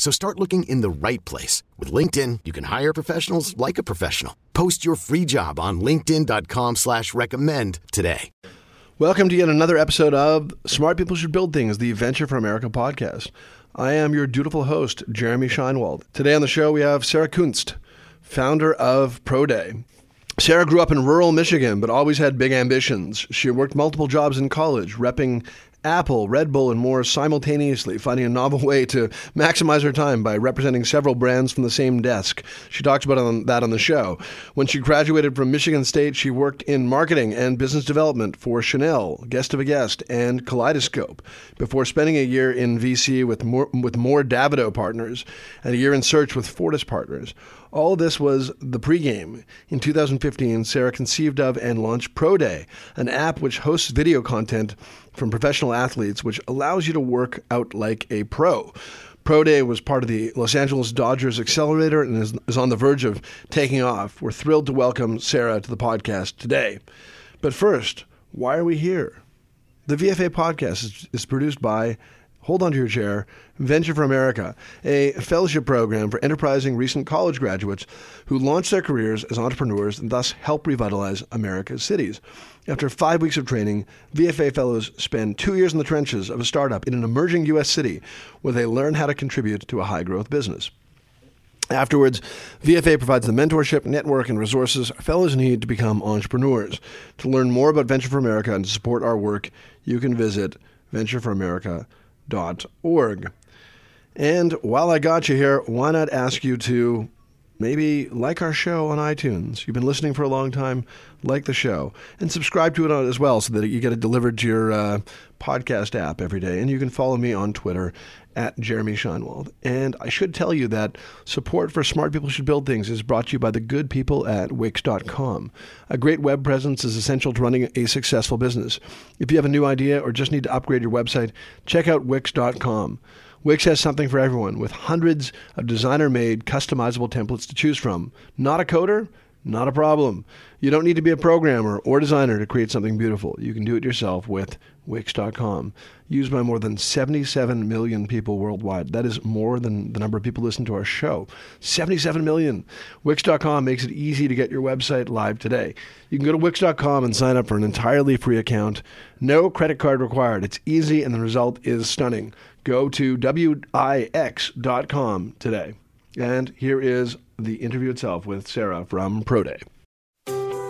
So start looking in the right place. With LinkedIn, you can hire professionals like a professional. Post your free job on linkedin.com slash recommend today. Welcome to yet another episode of Smart People Should Build Things, the Venture for America podcast. I am your dutiful host, Jeremy Scheinwald. Today on the show, we have Sarah Kunst, founder of ProDay. Sarah grew up in rural Michigan, but always had big ambitions. She worked multiple jobs in college, repping Apple, Red Bull, and more simultaneously, finding a novel way to maximize her time by representing several brands from the same desk. She talks about that on the show. When she graduated from Michigan State, she worked in marketing and business development for Chanel, Guest of a Guest, and Kaleidoscope, before spending a year in VC with more, with more Davidoff partners and a year in search with Fortis partners. All this was the pregame. In 2015, Sarah conceived of and launched Pro Day, an app which hosts video content from professional athletes, which allows you to work out like a pro. Pro Day was part of the Los Angeles Dodgers Accelerator and is, is on the verge of taking off. We're thrilled to welcome Sarah to the podcast today. But first, why are we here? The VFA podcast is, is produced by hold on to your chair, Venture for America, a fellowship program for enterprising recent college graduates who launch their careers as entrepreneurs and thus help revitalize America's cities. After five weeks of training, VFA fellows spend two years in the trenches of a startup in an emerging U.S. city where they learn how to contribute to a high growth business. Afterwards, VFA provides the mentorship, network, and resources fellows need to become entrepreneurs. To learn more about Venture for America and to support our work, you can visit ventureforamerica.com org. And while I got you here, why not ask you to maybe like our show on iTunes? You've been listening for a long time, like the show, and subscribe to it as well so that you get it delivered to your uh, podcast app every day. And you can follow me on Twitter at Jeremy Scheinwald. And I should tell you that support for Smart People Should Build Things is brought to you by the good people at Wix.com. A great web presence is essential to running a successful business. If you have a new idea or just need to upgrade your website, check out Wix.com. Wix has something for everyone with hundreds of designer made customizable templates to choose from. Not a coder? Not a problem. You don't need to be a programmer or designer to create something beautiful. You can do it yourself with Wix.com. Used by more than 77 million people worldwide. That is more than the number of people listen to our show. 77 million. Wix.com makes it easy to get your website live today. You can go to Wix.com and sign up for an entirely free account. No credit card required. It's easy and the result is stunning. Go to Wix.com today. And here is the interview itself with Sarah from ProDay.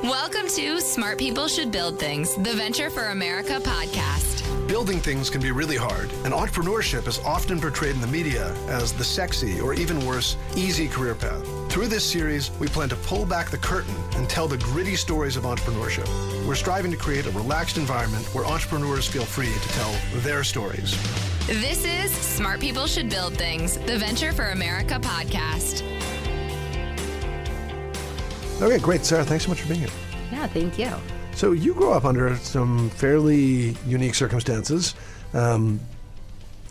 Welcome to Smart People Should Build Things, the Venture for America podcast. Building things can be really hard, and entrepreneurship is often portrayed in the media as the sexy or even worse, easy career path. Through this series, we plan to pull back the curtain and tell the gritty stories of entrepreneurship. We're striving to create a relaxed environment where entrepreneurs feel free to tell their stories. This is Smart People Should Build Things, the Venture for America podcast. Okay, great. Sarah, thanks so much for being here. Yeah, thank you. So, you grew up under some fairly unique circumstances, um,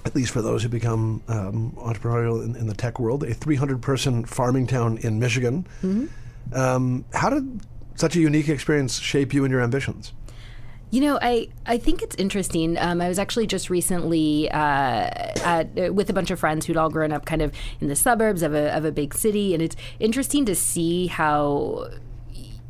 at least for those who become um, entrepreneurial in, in, the tech world, a 300 person farming town in Michigan. Mm-hmm. Um, how did such a unique experience shape you and your ambitions? You know, I, I think it's interesting. Um, I was actually just recently uh, at, with a bunch of friends who'd all grown up kind of in the suburbs of a, of a big city, and it's interesting to see how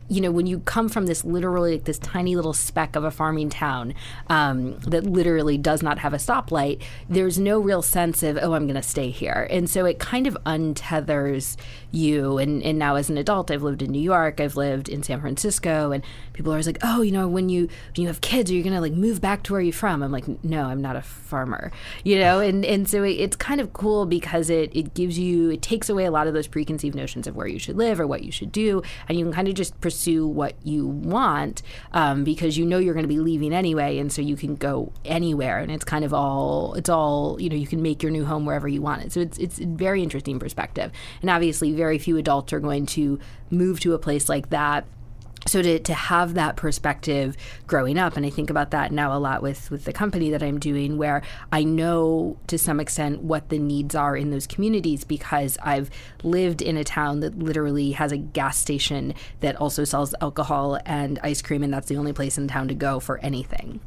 you know, when you come from this literally like this tiny little speck of a farming town um, that literally does not have a stoplight, there's no real sense of, oh, I'm going to stay here. And so it kind of untethers you. And, and now as an adult, I've lived in New York, I've lived in San Francisco, and people are always like, oh, you know, when you when you have kids, are you going to like move back to where you're from? I'm like, no, I'm not a farmer, you know? And, and so it, it's kind of cool because it, it gives you, it takes away a lot of those preconceived notions of where you should live or what you should do. And you can kind of just pursue pursue what you want um, because you know you're going to be leaving anyway, and so you can go anywhere, and it's kind of all it's all you know you can make your new home wherever you want it. So it's it's a very interesting perspective, and obviously very few adults are going to move to a place like that so to, to have that perspective growing up and i think about that now a lot with with the company that i'm doing where i know to some extent what the needs are in those communities because i've lived in a town that literally has a gas station that also sells alcohol and ice cream and that's the only place in town to go for anything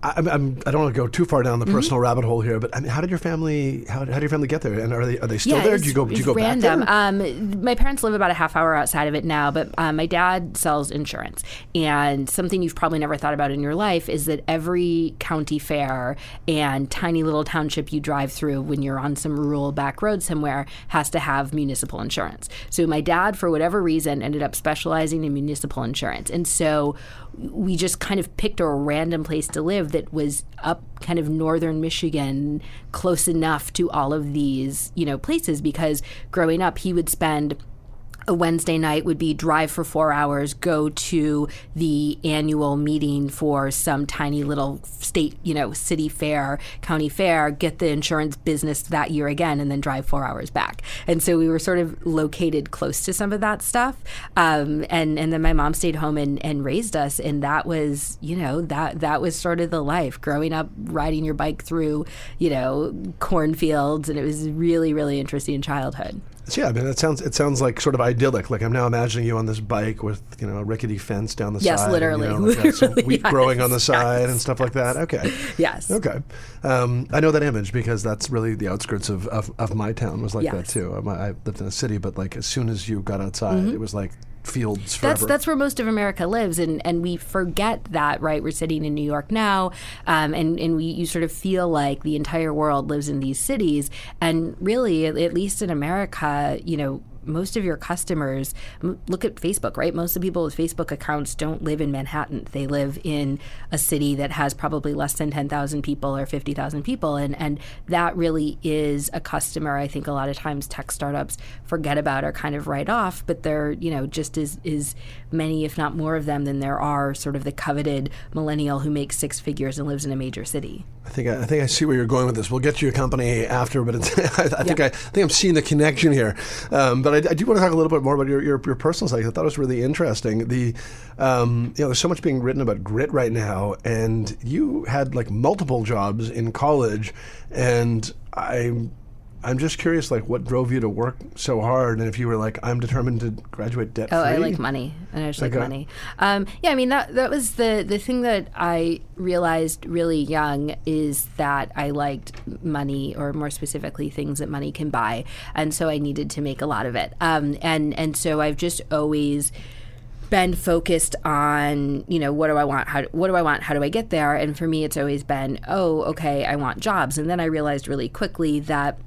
I'm, I'm, I don't want to go too far down the Mm-hmm. personal rabbit hole here, but I mean, how did your family? How, how did your family get there? And are they are they still there? Do you go? Do you go random. back there? Um, my parents live about a half hour outside of it now, but um, my dad sells insurance. And something you've probably never thought about in your life is that every county fair and tiny little township you drive through when you're on some rural back road somewhere has to have municipal insurance. So my dad, for whatever reason, ended up specializing in municipal insurance. And so we just kind of picked a random place to live that was up kind of northern Michigan, close enough to all of these, you know, places because growing up he would spend a Wednesday night would be drive for four hours, go to the annual meeting for some tiny little state, you know, city fair, county fair, get the insurance business that year again, and then drive four hours back. And so we were sort of located close to some of that stuff. Um, and and then my mom stayed home and, and raised us, and that was, you know, that that was sort of the life growing up, riding your bike through, you know, cornfields, and it was really really interesting childhood. Yeah, I mean, it sounds it sounds like sort of idyllic. Like I'm now imagining you on this bike with you know a rickety fence down the Yes, side. literally. and, you know, like, Literally, wheat growing on the side yes, and stuff like that. Okay. Yes. Okay. Um, I know that image because that's really the outskirts of, of, of my town was like that too. Um, I lived in a city, but like as soon as you got outside, it was like fields forever. That's that's where most of America lives, and, and we forget that, right? We're sitting in New York now, um, and and we you sort of feel like the entire world lives in these cities, and really, at, at least in America, you know. Most of your customers m- look at Facebook, right? Most of the people with Facebook accounts don't live in Manhattan. They live in a city that has probably less than 10,000 people or 50,000 people. And, and that really is a customer I think a lot of times tech startups forget about or kind of write off, but they're, you know, just as, as many, if not more of them than there are sort of the coveted millennial who makes six figures and lives in a major city. I think I, I think I see where you're going with this. We'll get to your company after, but it's, I, I think I, I think I'm seeing the connection here. Um, but I, I do want to talk a little bit more about your, your, your personal side. I thought it was really interesting. The um, you know, there's so much being written about grit right now, and you had like multiple jobs in college, and I. I'm just curious, like, what drove you to work so hard, and if you were like, "I'm determined to graduate debt free." Oh, I like money, and I just like Okay. money. Um, yeah, I mean that that was the the thing that I realized really young is that I liked money, or more specifically, things that money can buy, and so I needed to make a lot of it. Um, and and so I've just always been focused on you know what do I want how what do I want how do I get there and for me it's always been oh okay I want jobs and then I realized really quickly that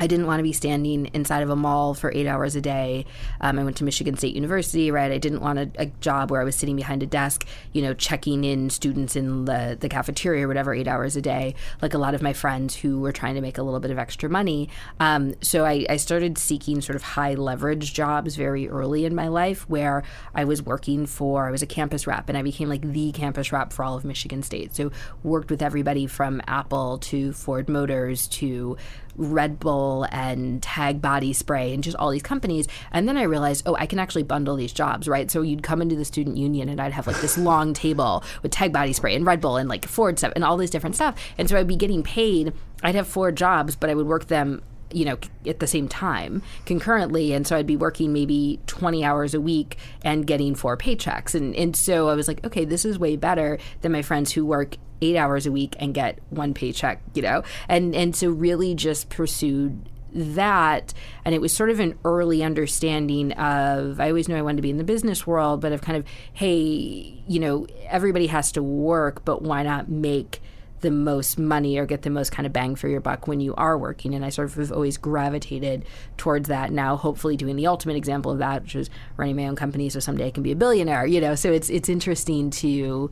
I didn't want to be standing inside of a mall for eight hours a day. Um, I went to Michigan State University, right? I didn't want a, a job where I was sitting behind a desk, you know, checking in students in the, the cafeteria or whatever, eight hours a day, like a lot of my friends who were trying to make a little bit of extra money. Um, so I, I started seeking sort of high leverage jobs very early in my life where I was working for, I was a campus rep and I became like the campus rep for all of Michigan State. So worked with everybody from Apple to Ford Motors to Red Bull and Tag Body Spray and just all these companies. And then I realized, oh, I can actually bundle these jobs, right? So you'd come into the student union and I'd have like this long table with Tag Body Spray and Red Bull and like Ford stuff and all this different stuff. And so I'd be getting paid. I'd have four jobs, but I would work them you know, at the same time concurrently. And so I'd be working maybe 20 hours a week and getting four paychecks. And, and so I was like, okay, this is way better than my friends who work eight hours a week and get one paycheck, you know? And, and so really just pursued that and it was sort of an early understanding of i always knew i wanted to be in the business world but of kind of hey you know everybody has to work but why not make the most money or get the most kind of bang for your buck when you are working. And I sort of have always gravitated towards that. Now, hopefully, doing the ultimate example of that, which is running my own company, so someday I can be a billionaire. You know, so it's it's interesting to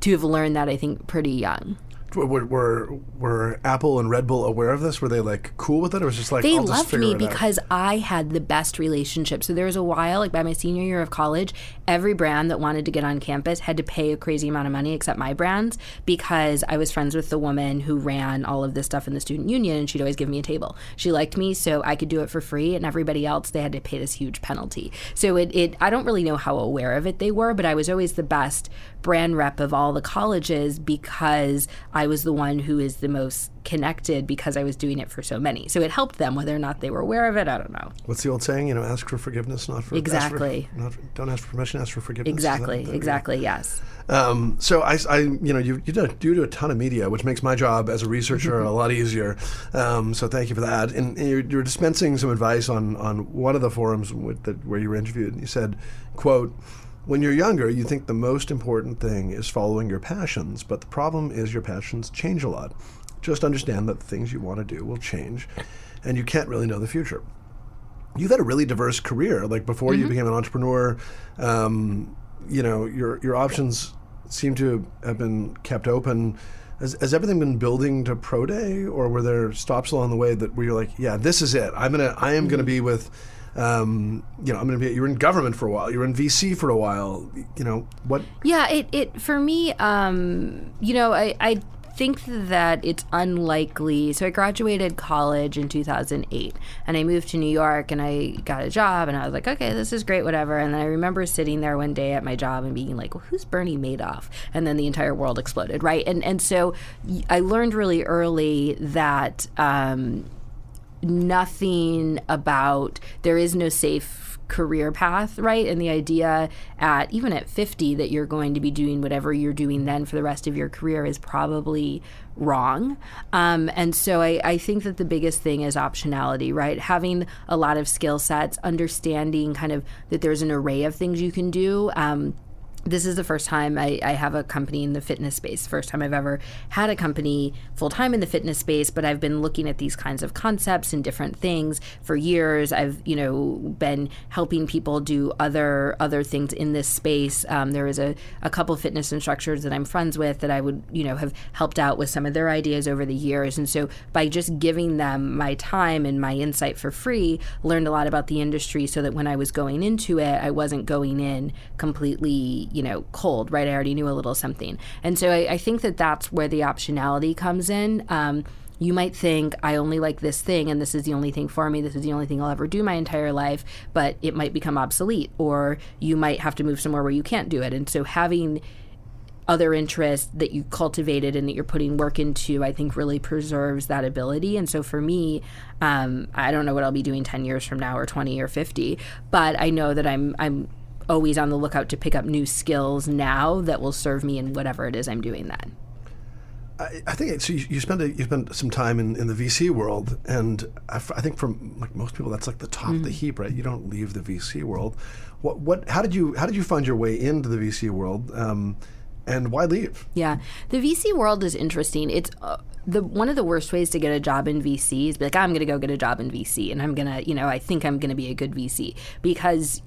to have learned that I think pretty young. Were, were were Apple and Red Bull aware of this? Were they like cool with it, or was it just like they loved me it out? because I had the best relationship. So there was a while, like by my senior year of college, every brand that wanted to get on campus had to pay a crazy amount of money, except my brands, because I was friends with the woman who ran all of this stuff in the student union, and she'd always give me a table. She liked me, so I could do it for free, and everybody else they had to pay this huge penalty. So it, it I don't really know how aware of it they were, but I was always the best brand rep of all the colleges because I was the one who is the most connected because I was doing it for so many. So it helped them whether or not they were aware of it. I don't know. What's the old saying? You know, ask for forgiveness, not for ask for- Exactly. not for- don't ask for permission, ask for forgiveness. Is that- Exactly. that- Exactly. Yes. Um, so I, I, you know, you, you, do, you do a ton of media, which makes my job as a researcher a lot easier. Um, so thank you for that. And, and you're, you're dispensing some advice on, on one of the forums with the, where you were interviewed. And you said, "quote When you're younger, you think the most important thing is following your passions, but the problem is your passions change a lot. Just understand that the things you want to do will change, and you can't really know the future." You've had a really diverse career. Like before you became an entrepreneur, um, you know your your options seem to have been kept open. Has, has everything been building to pro day, or were there stops along the way that where you're like, yeah, this is it. I'm gonna I am gonna be with. Um, you know, I'm going to be. You're in government for a while. You're in VC for a while. You know what? Yeah, it, it for me, um, you know, I, I think that it's unlikely. So I graduated college in 2008 and I moved to New York and I got a job and I was like, okay, this is great, whatever. And then I remember sitting there one day at my job and being like, well, who's Bernie Madoff? And then the entire world exploded, right? And and so I learned really early that. Um, nothing about there is no safe career path right? And the idea at even at 50 that you're going to be doing whatever you're doing then for the rest of your career is probably wrong. Um, and so I, I think that the biggest thing is optionality right? Having a lot of skill sets understanding kind of that there's an array of things you can do um, this is the first time I, I have a company in the fitness space. First time I've ever had a company full time in the fitness space, but I've been looking at these kinds of concepts and different things for years. I've you know been helping people do other other things in this space. Um, there is a, a couple fitness instructors that I'm friends with that I would you know have helped out with some of their ideas over the years, and so by just giving them my time and my insight for free, learned a lot about the industry, so that when I was going into it, I wasn't going in completely you know, cold, right? I already knew a little something. And so I, I think that that's where the optionality comes in. Um, you might think, I only like this thing and this is the only thing for me, this is the only thing I'll ever do my entire life, but it might become obsolete, or you might have to move somewhere where you can't do it. And so having other interests that you cultivated and that you're putting work into, I think really preserves that ability. And so for me, um, I don't know what I'll be doing 10 years from now or 20 or 50, but I know that I'm, I'm, always on the lookout to pick up new skills now that will serve me in whatever it is I'm doing then. I, I think so. You, you spend a, you spend some time in, in the VC world, and I, f- I think from like most people, that's like the top of the heap, right? You don't leave the VC world. What what? How did you how did you find your way into the VC world, um, and why leave? Yeah, the VC world is interesting. It's uh, the one of the worst ways to get a job in VC is be like I'm going to go get a job in VC, and I'm gonna you know I think I'm going to be a good VC because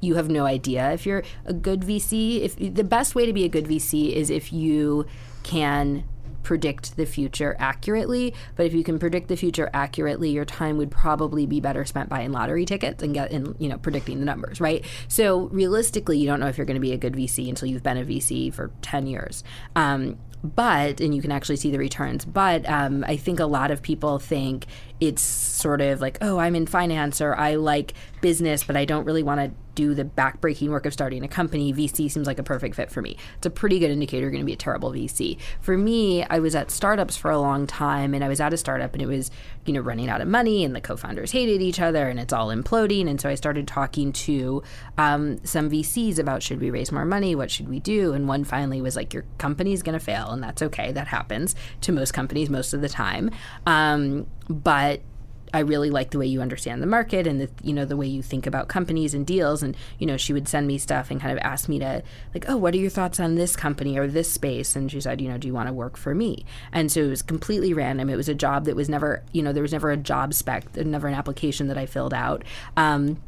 you have no idea if you're a good VC. If the best way to be a good VC is if you can predict the future accurately. But if you can predict the future accurately, your time would probably be better spent buying lottery tickets and get in, you know, predicting the numbers, right? So realistically, you don't know if you're going to be a good VC until you've been a VC for 10 years. Um, but and you can actually see the returns but um, i think a lot of people think it's sort of like oh i'm in finance or i like business but i don't really want to do the backbreaking work of starting a company. Vc seems like a perfect fit for me. It's a pretty good indicator you're going to be a terrible vc for me i was at startups for a long time and i was at a startup and it was you know running out of money and the co-founders hated each other and it's all imploding. And so i started talking to um, some vcs about should we raise more money? What should we do? And one finally was like your company's going to fail and that's okay. That happens to most companies most of the time. Um, but I really like the way you understand the market and the you know the way you think about companies and deals. And you know she would send me stuff and kind of ask me to like oh what are your thoughts on this company or this space? And she said you know do you want to work for me? And so it was completely random. It was a job that was never you know there was never a job spec never an application that I filled out. Um,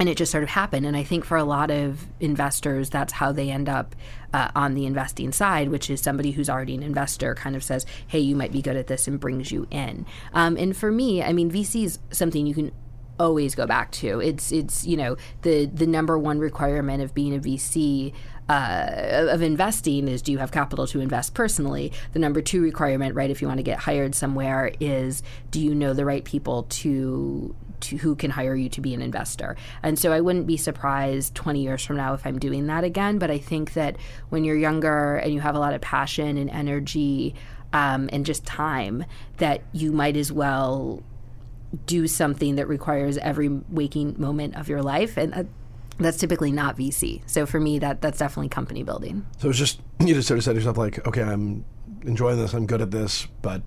and it just sort of happened. And I think for a lot of investors, that's how they end up uh, on the investing side, which is somebody who's already an investor kind of says, "Hey, you might be good at this," and brings you in. Um, and for me, I mean, VC is something you can always go back to. It's it's you know the the number one requirement of being a VC. Uh, of investing is do you have capital to invest personally? The number two requirement, right, if you want to get hired somewhere, is do you know the right people to to who can hire you to be an investor. And so I wouldn't be surprised 20 years from now if I'm doing that again. But I think that when you're younger and you have a lot of passion and energy um, and just time, that you might as well do something that requires every waking moment of your life. And uh, that's typically not VC. So for me, that that's definitely company building. So it's just you just sort of said yourself like, okay, I'm enjoying this, I'm good at this, but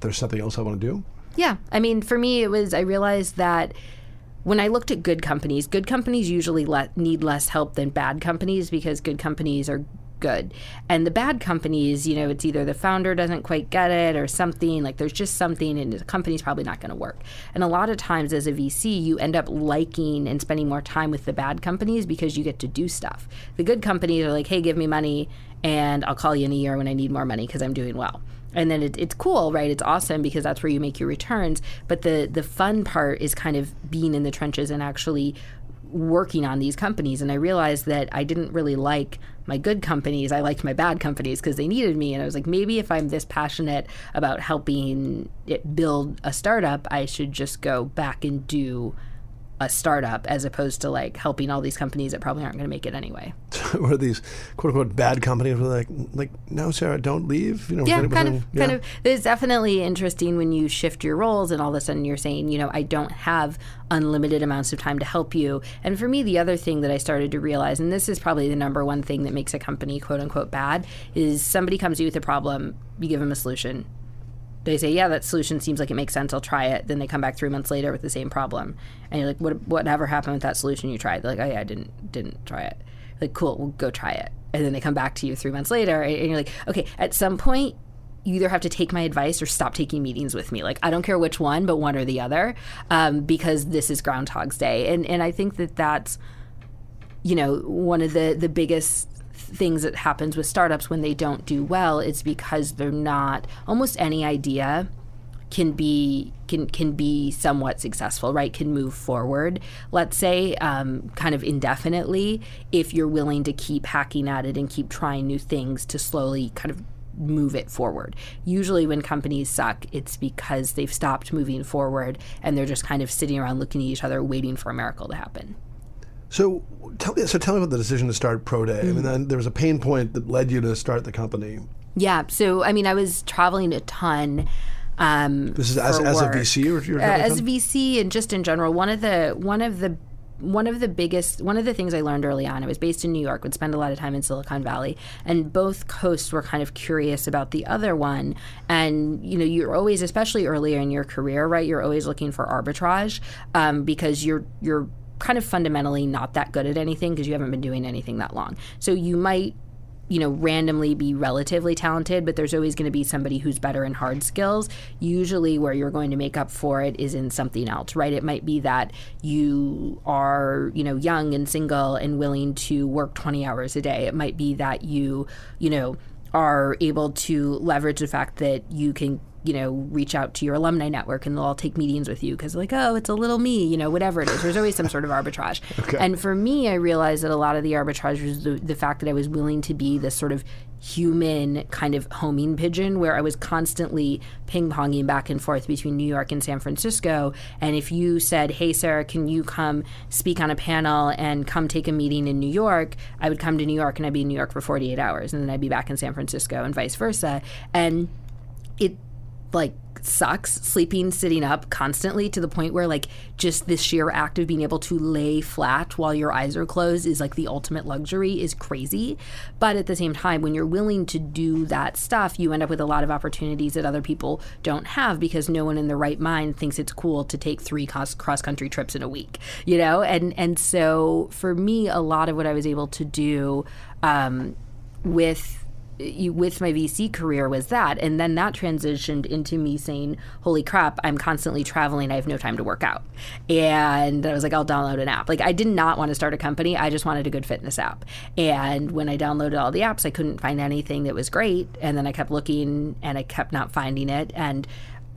there's something else I want to do. Yeah. I mean, for me, it was, I realized that when I looked at good companies, good companies usually le- need less help than bad companies because good companies are good. And the bad companies, you know, it's either the founder doesn't quite get it or something, like there's just something and the company's probably not going to work. And a lot of times as a VC, you end up liking and spending more time with the bad companies because you get to do stuff. The good companies are like, hey, give me money and I'll call you in a year when I need more money because I'm doing well and then it, it's cool, right? It's awesome because that's where you make your returns. But the the fun part is kind of being in the trenches and actually working on these companies. And I realized that I didn't really like my good companies. I liked my bad companies because they needed me. And I was like, maybe if I'm this passionate about helping it build a startup, I should just go back and do a startup as opposed to like helping all these companies that probably aren't going to make it anyway. or these quote unquote bad companies were like, like no, Sarah, don't leave. You know, yeah, kind of, yeah. kind of. It's definitely interesting when you shift your roles and all of a sudden you're saying, you know, I don't have unlimited amounts of time to help you. And for me, the other thing that I started to realize, and this is probably the number one thing that makes a company quote unquote bad, is somebody comes to you with a problem, you give them a solution, they say, yeah, that solution seems like it makes sense. I'll try it. Then they come back three months later with the same problem, and you're like, what? Whatever happened with that solution you tried? They're like, oh yeah, I didn't didn't try it. Like, cool, we'll go try it. And then they come back to you three months later, and you're like, okay, at some point. You either have to take my advice or stop taking meetings with me. Like I don't care which one, but one or the other, um, because this is Groundhog's Day, and and I think that that's, you know, one of the the biggest things that happens with startups when they don't do well is because they're not almost any idea can be can can be somewhat successful, right? Can move forward. Let's say, um, kind of indefinitely, if you're willing to keep hacking at it and keep trying new things to slowly kind of move it forward. Usually, when companies suck, it's because they've stopped moving forward and they're just kind of sitting around looking at each other, waiting for a miracle to happen. So tell me, so tell me about the decision to start ProDay. Mm-hmm. I mean, then there was a pain point that led you to start the company. Yeah. So I mean, I was traveling a ton. Um, this is as, as a VC or uh, as a VC and just in general. One of the one of the one of the biggest one of the things I learned early on. I was based in New York, would spend a lot of time in Silicon Valley, and both coasts were kind of curious about the other one. And you know, you're always, especially earlier in your career, right? You're always looking for arbitrage um, because you're you're kind of fundamentally not that good at anything because you haven't been doing anything that long. So you might you know, randomly be relatively talented, but there's always going to be somebody who's better in hard skills. Usually, where you're going to make up for it is in something else, right? It might be that you are, you know, young and single and willing to work 20 hours a day. It might be that you, you know, are able to leverage the fact that you can you know, reach out to your alumni network and they'll all take meetings with you because, like, oh, it's a little me, you know, whatever it is. There's always some sort of arbitrage. Okay. And for me, I realized that a lot of the arbitrage was the, the fact that I was willing to be this sort of human kind of homing pigeon where I was constantly ping ponging back and forth between New York and San Francisco. And if you said, Hey, Sarah, can you come speak on a panel and come take a meeting in New York? I would come to New York and I'd be in New York for 48 hours and then I'd be back in San Francisco and vice versa. And it like sucks sleeping sitting up constantly to the point where like just the sheer act of being able to lay flat while your eyes are closed is like the ultimate luxury is crazy. But at the same time when you're willing to do that stuff you end up with a lot of opportunities that other people don't have because no one in their right mind thinks it's cool to take three cross country trips in a week you know? And and so for me a lot of what I was able to do um, with with my VC career was that. And then that transitioned into me saying, holy crap, I'm constantly traveling. I have no time to work out. And I was like, I'll download an app. Like, I did not want to start a company. I just wanted a good fitness app. And when I downloaded all the apps, I couldn't find anything that was great. And then I kept looking and I kept not finding it. And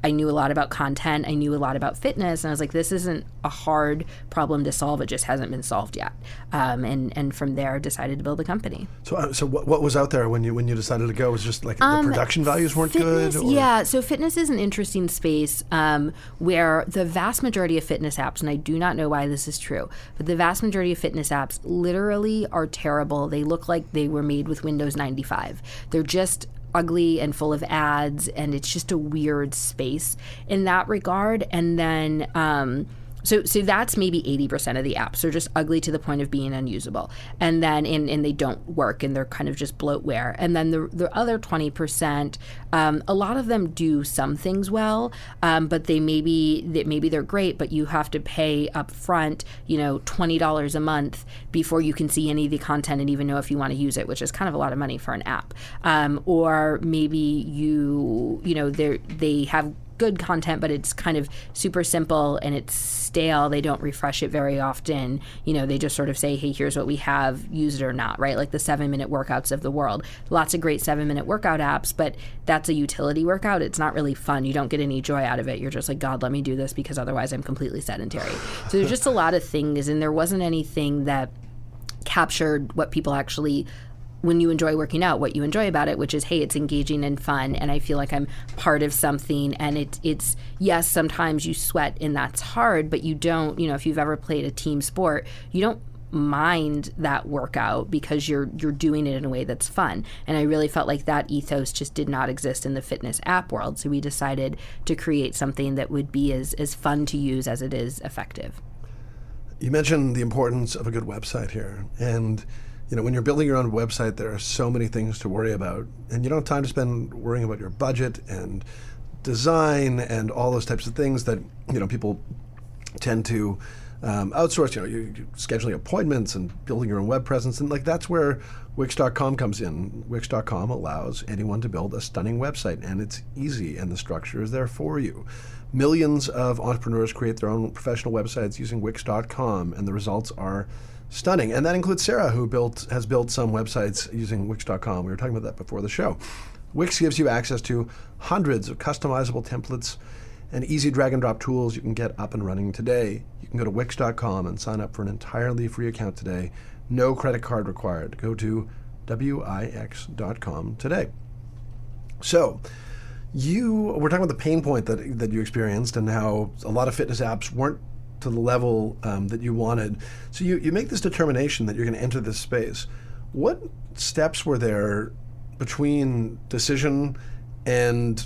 I knew a lot about content. I knew a lot about fitness, and I was like, "This isn't a hard problem to solve. It just hasn't been solved yet." Um, and and from there, decided to build a company. So, uh, so what, what was out there when you when you decided to go? Was just like Um, the production values weren't fitness, good. Or? Yeah, so fitness is an interesting space um, where the vast majority of fitness apps, and I do not know why this is true, but the vast majority of fitness apps literally are terrible. They look like they were made with Windows 95. They're just ugly and full of ads, and it's just a weird space in that regard. And then, um, so, so that's maybe 80% of the apps. They're just ugly to the point of being unusable. And then, and, and they don't work and they're kind of just bloatware. And then the, the other 20%, um, a lot of them do some things well, um, but they maybe, that maybe they're great, but you have to pay up front, you know, $20 a month before you can see any of the content and even know if you want to use it, which is kind of a lot of money for an app. Um, or maybe you, you know, they they have good content, but it's kind of super simple and it's stale. They don't refresh it very often. You know, they just sort of say, hey, here's what we have, use it or not, right? Like the seven minute workouts of the world. Lots of great seven minute workout apps, but that's a utility workout. It's not really fun. You don't get any joy out of it. You're just like, God, let me do this because otherwise I'm completely sedentary. So there's just a lot of things, and there wasn't anything that captured what people actually when you enjoy working out what you enjoy about it which is hey it's engaging and fun and i feel like i'm part of something and it, it's yes sometimes you sweat and that's hard but you don't you know if you've ever played a team sport you don't mind that workout because you're you're doing it in a way that's fun. And i really felt like that ethos just did not exist in the fitness app world so we decided to create something that would be as as fun to use as it is effective. You mentioned the importance of a good website here, and you know when you're building your own website, there are so many things to worry about, and you don't have time to spend worrying about your budget and design and all those types of things that you know people tend to um, outsource. You know, you, you scheduling appointments and building your own web presence, and like that's where Wix.com comes in. Wix.com allows anyone to build a stunning website, and it's easy, and the structure is there for you. Millions of entrepreneurs create their own professional websites using Wix.com, and the results are stunning. And that includes Sarah, who built has built some websites using Wix.com. We were talking about that before the show. Wix gives you access to hundreds of customizable templates and easy drag and drop tools you can get up and running today. You can go to Wix.com and sign up for an entirely free account today. No credit card required. Go to Wix.com today. So, you we're talking about the pain point that that you experienced and how a lot of fitness apps weren't to the level um, that you wanted. So you, you make this determination that you're going to enter this space. What steps were there between decision and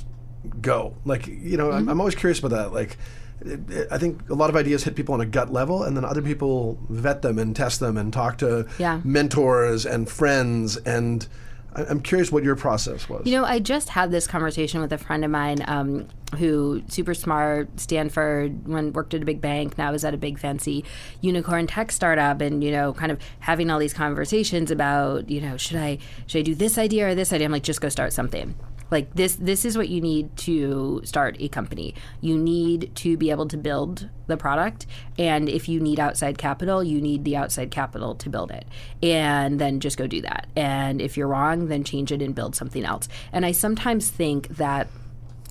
go? Like you know, I'm, I'm always curious about that. Like. it- it- I think a lot of ideas hit people on a gut level, and then other people vet them and test them and talk to Yeah. mentors and friends. And I'm curious what your process was. You know, I just had this conversation with a friend of mine um, who super smart, Stanford, when worked at a big bank, now is at a big fancy unicorn tech startup, and you know, kind of having all these conversations about, you know, should I should I do this idea or this idea? I'm like, just go start something. Like this, this is what you need to start a company. You need to be able to build the product, and if you need outside capital, you need the outside capital to build it, and then just go do that. And if you're wrong, then change it and build something else. And I sometimes think that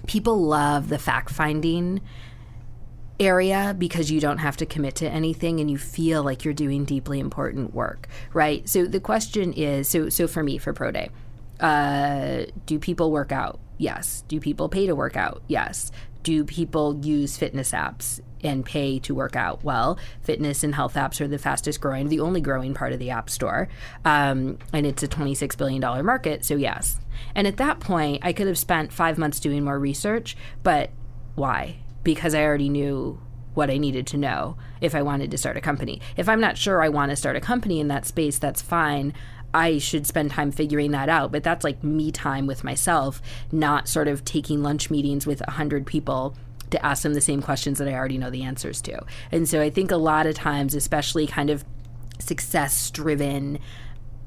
people love the fact finding area because you don't have to commit to anything and you feel like you're doing deeply important work right so the question is so so for me for pro day uh, do people work out? Yes. Do people pay to work out? Yes. Do people use fitness apps and pay to work out? Well fitness and health apps are the fastest growing the only growing part of the app store. Um, and it's a $26 billion market so yes. And at that point i could have spent five months doing more research but why? Because I already knew what I needed to know if I wanted to start a company. If I'm not sure I want to start a company in that space, that's fine. I should spend time figuring that out, but that's like me time with myself, not sort of taking lunch meetings with a hundred people to ask them the same questions that I already know the answers to. And so I think a lot of times, especially kind of success driven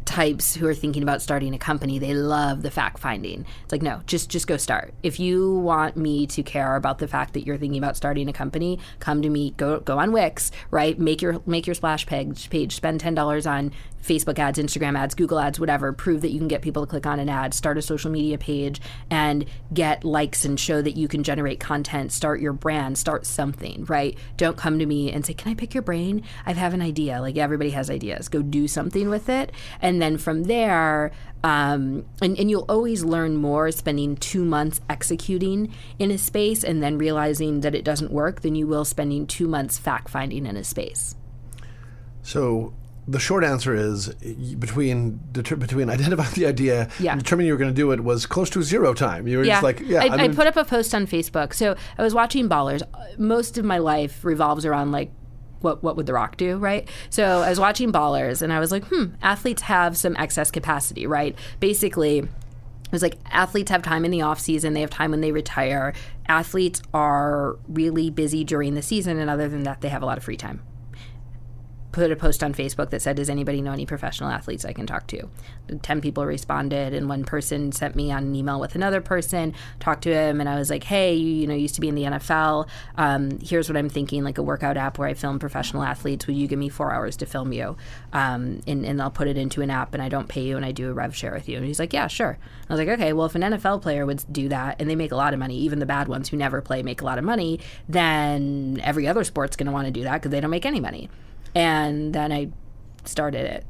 types who are thinking about starting a company, they love the fact finding. It's like, no, just just go start. If you want me to care about the fact that you're thinking about starting a company, come to me. Go go on Wix, right? Make your make your splash page page. Spend ten dollars on Facebook ads, Instagram ads, Google ads, whatever. Prove that you can get people to click on an ad. Start a social media page and get likes and show that you can generate content. Start your brand. Start something, right? Don't come to me and say, "Can I pick your brain? I have an idea." Like everybody has ideas. Go do something with it, and then from there, um, and, and you'll always learn more spending two months executing in a space and then realizing that it doesn't work than you will spending two months fact finding in a space. So the short answer is between deter- between identifying the idea Yeah. and determining you were going to do it was close to zero time. You were just like, yeah, I, I'm I put up a post on Facebook. So I was watching Ballers. Most of my life revolves around like. What, what would The Rock do, right? So I was watching Ballers and I was like, hmm, athletes have some excess capacity, right? Basically, it was like athletes have time in the off season, they have time when they retire. Athletes are really busy during the season, and other than that, they have a lot of free time put a post on Facebook that said, "Does anybody know any professional athletes I can talk to?" Ten people responded, and one person sent me on an email with another person. Talked to him, and I was like, "Hey, you, you know, used to be in the NFL. Um, here's what I'm thinking: like a workout app where I film professional athletes. Will you give me four hours to film you? Um, and, and I'll put it into an app, and I don't pay you, and I do a rev share with you." And he's like, "Yeah, sure." I was like, "Okay, well, if an NFL player would do that, and they make a lot of money, even the bad ones who never play make a lot of money, then every other sport's going to want to do that because they don't make any money." And then I started it.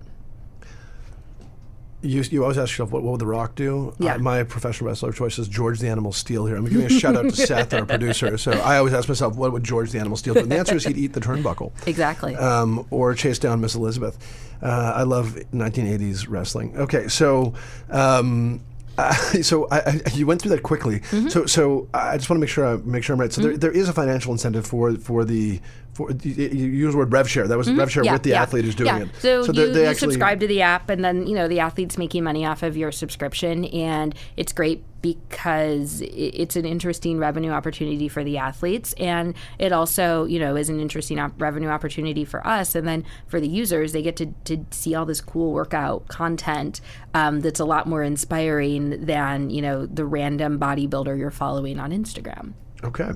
You, you always ask yourself, what, what would The Rock do? Yeah. Uh, my professional wrestler choice is George the Animal Steele here. I'm giving a shout out to Seth, our producer. So I always ask myself, what would George the Animal Steele do? And the answer is he'd eat the turnbuckle. Exactly. Um, or chase down Miss Elizabeth. Uh, I love 1980s wrestling. Okay, so. Um, uh, so I, I, you went through that quickly. Mm-hmm. So so I just want to make sure I make sure I'm right. So there, there is a financial incentive for for the for you, use the word rev share. That was rev share Mm-hmm. Yeah, with the yeah. athlete who's doing yeah. it. So, they- you, they actually- subscribe to the app, and then you know the athlete's making money off of your subscription, and it's great because it's an interesting revenue opportunity for the athletes, and it also you know is an interesting op- revenue opportunity for us, and then for the users, they get to to see all this cool workout content um, that's a lot more inspiring than you know the random bodybuilder you're following on Instagram. Okay,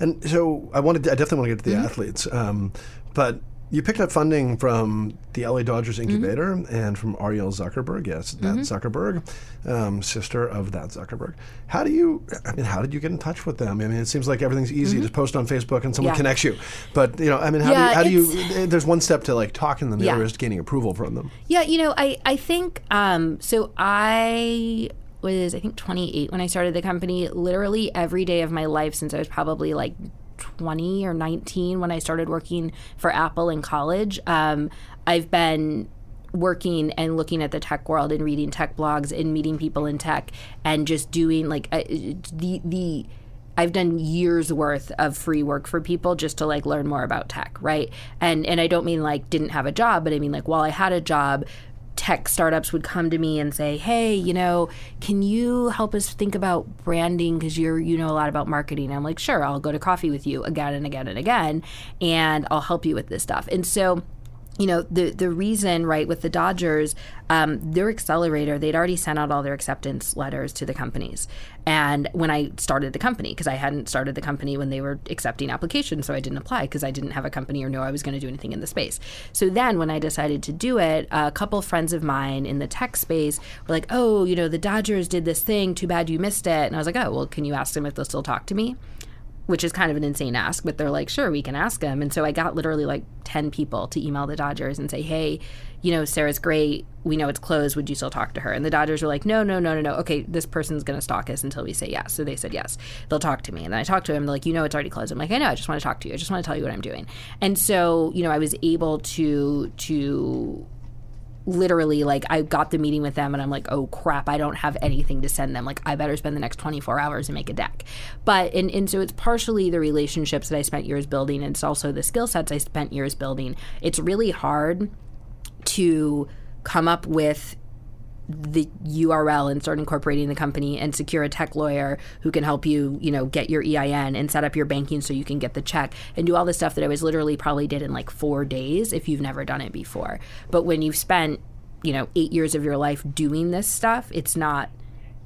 and so I wanted, to, I definitely want to get to the Mm-hmm. athletes, um, but you picked up funding from the LA Dodgers Mm-hmm. incubator and from Arielle Zuckerberg. Yes, that Zuckerberg, um, sister of that Zuckerberg. How do you? I mean, how did you get in touch with them? I mean, it seems like everything's easy. Just post on Facebook and someone Mm-hmm. Yeah. connects you. But you know, I mean, how Yeah, do you? How do you there's one step to like talking to them. The Yeah. other is gaining approval from them. Yeah, you know, I I think um, so. I was I think 28 when I started the company. Literally every day of my life since I was probably like 20 or 19 when I started working for Apple in college. Um, I've been working and looking at the tech world and reading tech blogs and meeting people in tech and just doing like uh, the the I've done years worth of free work for people just to like learn more about tech, right? And and I don't mean like didn't have a job, but I mean like while I had a job, tech startups would come to me and say, "Hey, you know, can you help us think about branding because you're you know a lot about marketing?" I'm like, "Sure, I'll go to coffee with you again and again and again, and I'll help you with this stuff." And so you know the the reason right with the Dodgers, um, their accelerator they'd already sent out all their acceptance letters to the companies, and when I started the company because I hadn't started the company when they were accepting applications, so I didn't apply because I didn't have a company or know I was going to do anything in the space. So then when I decided to do it, a couple friends of mine in the tech space were like, "Oh, you know, the Dodgers did this thing. Too bad you missed it." And I was like, "Oh, well, can you ask them if they'll still talk to me?" Which is kind of an insane ask, but they're like, sure, we can ask them. And so I got literally like 10 people to email the Dodgers and say, hey, you know, Sarah's great. We know it's closed. Would you still talk to her? And the Dodgers were like, no, no, no, no, no. Okay, this person's going to stalk us until we say yes. So they said yes. They'll talk to me. And then I talked to him. They're like, you know, it's already closed. I'm like, I know. I just want to talk to you. I just want to tell you what I'm doing. And so, you know, I was able to, to, literally like I got the meeting with them and I'm like, oh crap, I don't have anything to send them. Like I better spend the next 24 hours and make a deck. But and, and so it's partially the relationships that I spent years building and it's also the skill sets I spent years building. It's really hard to come up with the URL and start incorporating the company and secure a tech lawyer who can help you, you know, get your EIN and set up your banking so you can get the check and do all the stuff that I was literally probably did in like four days if you've never done it before. But when you've spent you know eight years of your life doing this stuff, it's not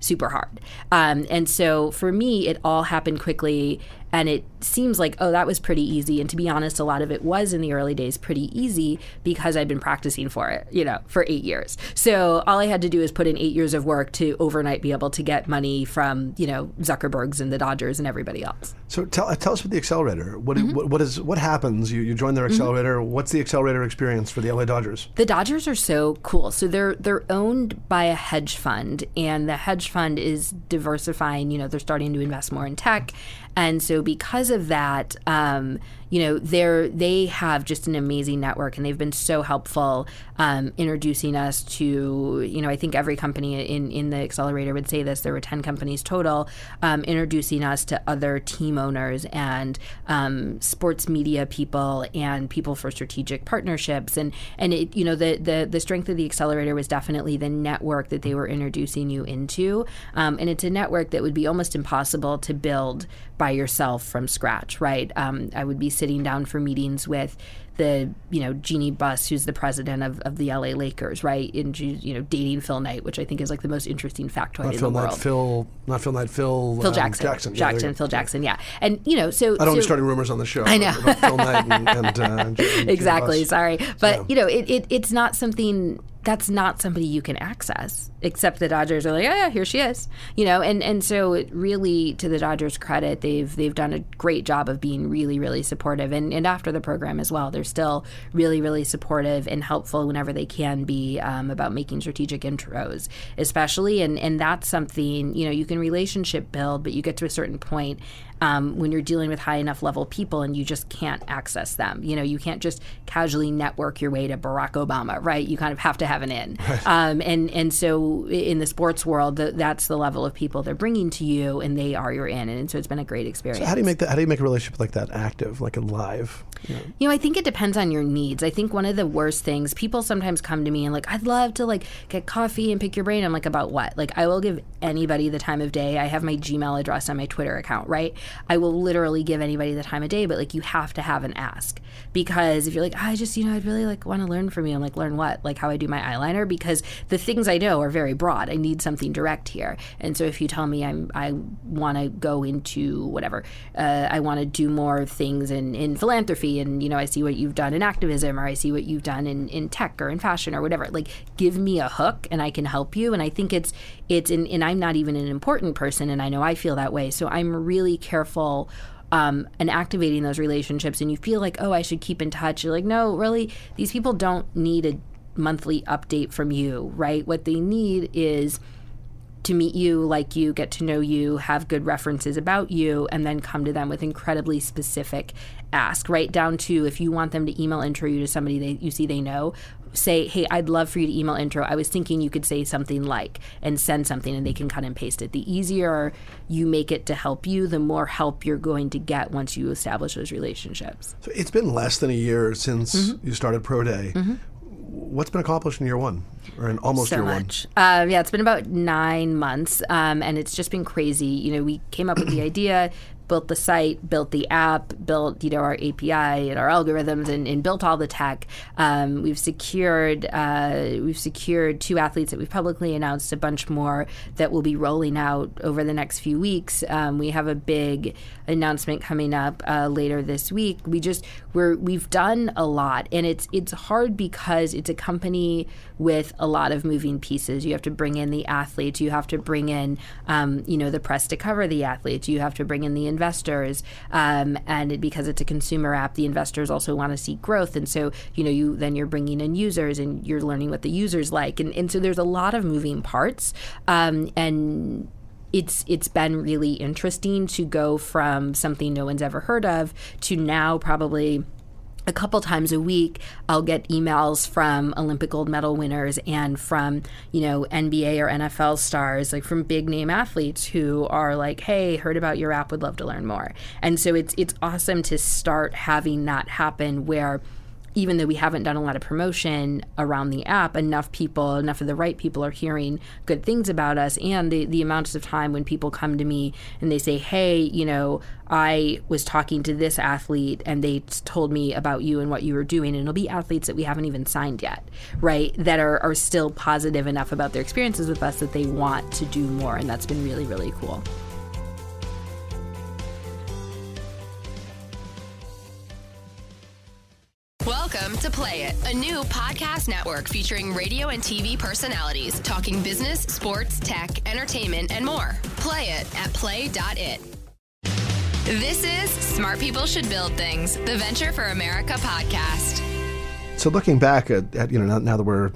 super hard. Um, and so for me, it all happened quickly and it seems like oh that was pretty easy. And to be honest a lot of it was in the early days pretty easy because i'd been practicing for it you know for eight years. So all i had to do is put in eight years of work to overnight be able to get money from you know zuckerbergs and the dodgers and everybody else. So tell, uh, tell us about the accelerator. What, mm-hmm. what, what is what happens? You, you join their mm-hmm. accelerator. Mm-hmm. what's the accelerator experience for the la dodgers? The dodgers are so cool. So they're they're owned by a hedge fund and the hedge fund is diversifying. You know they're starting to invest more in tech. And so because of that, um, you know, they're they have just an amazing network, and they've been so helpful um, introducing us to, you know, I think every company in in the accelerator would say this. There were ten companies total, um, introducing us to other team owners and um, sports media people and people for strategic partnerships, and and it, you know, the the the strength of the accelerator was definitely the network that they were introducing you into, um, and it's a network that would be almost impossible to build by yourself from scratch, right? Um, I would be sitting down for meetings with the you know Jeanie Buss, who's the president of, of the LA Lakers, right? And you know dating Phil Knight, which I think is like the most interesting factoid not in Phil the Knight, world. Phil, not Phil Knight, Phil, Phil um, Jackson, Jackson, Jackson, yeah, Phil Jackson, yeah. And you know, so I don't so, be starting rumors on the show. I know Phil Knight and, and, uh, and exactly. Sorry, but yeah. you know, it, it it's not something that's not somebody you can access except the Dodgers are like, oh yeah, here she is, you know, and and so it really to the Dodgers' credit, they've they've done a great job of being really really supportive, and and after the program as well, they're still really really supportive and helpful whenever they can be um, about making strategic intros, especially, and and that's something you know you can relationship build, but you get to a certain point um, when you're dealing with high enough level people and you just can't access them. You know, you can't just casually network your way to Barack Obama, right? You kind of have to have an in. Right. Um, and and so in the sports world, the, that's the level of people they're bringing to you, and they are your in. And so it's been a great experience. So how do you make that? How do you make a relationship like that active, like alive? You know? you know, I think it depends on your needs. I think one of the worst things people sometimes come to me and like, I'd love to like get coffee and pick your brain. I'm like, about what? Like, I will give anybody the time of day. I have my Gmail address on my Twitter account, right? I will literally give anybody the time of day, but like you have to have an ask because if you're like, I just, you know, I'd really like want to learn from you. I'm like, learn what? Like how I do my eyeliner because the things I know are very broad. I need something direct here. And so if you tell me I'm, I want to go into whatever, uh, I want to do more things in, in philanthropy and, you know, I see what you've done in activism or I see what you've done in, in tech or in fashion or whatever, like give me a hook and I can help you. And I think it's, it's, in, and I'm not even an important person and I know I feel that way. So I'm really careful um, and activating those relationships. And you feel like oh i should keep in touch. You're like no really these people don't need a monthly update from you right? What they need is to meet you, like you, get to know you, have good references about you, and then come to them with incredibly specific ask, right? Down to if you want them to email intro you to somebody they, you see they know, say, hey, I'd love for you to email intro. I was thinking you could say something like and send something and they can cut and paste it. The easier you make it to help you, the more help you're going to get once you establish those relationships. So it's been less than a year since mm-hmm. you started Pro Day. Mm-hmm. What's been accomplished in year one? or in almost so year much. one? Uh, yeah, it's been about nine months, um, and it's just been crazy. You know, we came up with the idea, built the site, built the app, built you know our API and our algorithms, and, and built all the tech. Um, we've secured uh, we've secured two athletes that we've publicly announced, a bunch more that will be rolling out over the next few weeks. Um, we have a big announcement coming up uh, later this week. We just we're we've done a lot, and it's it's hard because it's a company with a lot of moving pieces. You have to bring in the athletes, you have to bring in um, you know the press to cover the athletes, you have to bring in the investors, um, and it, because it's a consumer app, the investors also want to see growth, and so you know you then you're bringing in users and you're learning what the users like, and, and so there's a lot of moving parts, um, and it's it's been really interesting to go from something no one's ever heard of to now probably a couple times a week I'll get emails from Olympic gold medal winners and from, you know, NBA or NFL stars, like from big name athletes who are like, "Hey, heard about your app, would love to learn more." And so it's it's awesome to start having that happen where even though we haven't done a lot of promotion around the app, enough people, enough of the right people are hearing good things about us. And the, the amounts of time when people come to me and they say, hey, you know, I was talking to this athlete and they told me about you and what you were doing. And it'll be athletes that we haven't even signed yet, right? That are, are still positive enough about their experiences with us that they want to do more. And that's been really, really cool. Welcome to Play It, a new podcast network featuring radio and TV personalities talking business, sports, tech, entertainment, and more. Play it at play.it. This is Smart People Should Build Things, the Venture for America podcast. So looking back at, at you know now, that we're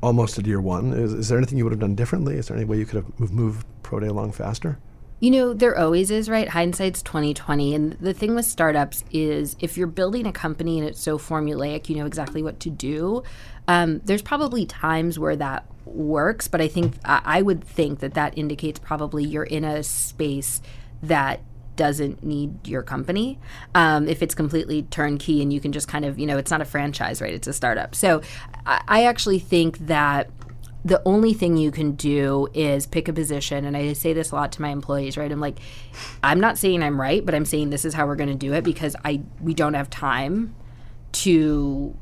almost at year one, is, is there anything you would have done differently? Is there any way you could have moved, moved Pro Day along faster? You know, there always is, right? Hindsight's 2020. And the thing with startups is if you're building a company and it's so formulaic, you know exactly what to do. Um, there's probably times where that works, but I think I would think that that indicates probably you're in a space that doesn't need your company um, if it's completely turnkey and you can just kind of you know it's not a franchise right it's a startup so I, I actually think that the only thing you can do is pick a position. And i say this a lot to my employees right? I'm like i'm not saying i'm right but i'm saying this is how we're going to do it because i we don't have time to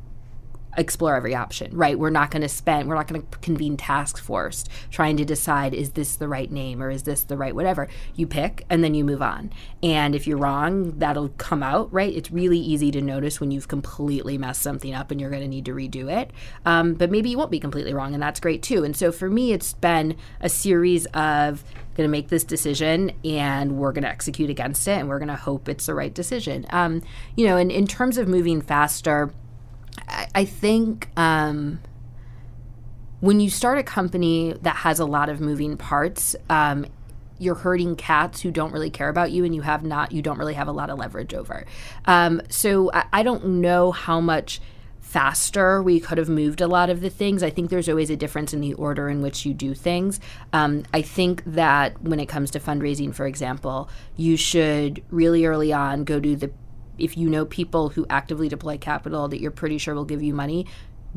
explore every option, right? We're not going to spend, we're not going to convene task force trying to decide is this the right name or is this the right whatever. You pick and then you move on. And if you're wrong, that'll come out, right? It's really easy to notice when you've completely messed something up and you're going to need to redo it. Um, but maybe you won't be completely wrong, and that's great too. And so for me, it's been a series of going to make this decision and we're going to execute against it and we're going to hope it's the right decision. Um, you know, and in terms of moving faster, I, I think um, when you start a company that has a lot of moving parts, um, you're hurting cats who don't really care about you and you have not you don't really have a lot of leverage over. Um, so I, I, don't know how much faster we could have moved a lot of the things. I think there's always a difference in the order in which you do things. Um, i think that when it comes to fundraising for example you should really early on go do the if you know people who actively deploy capital that you're pretty sure will give you money,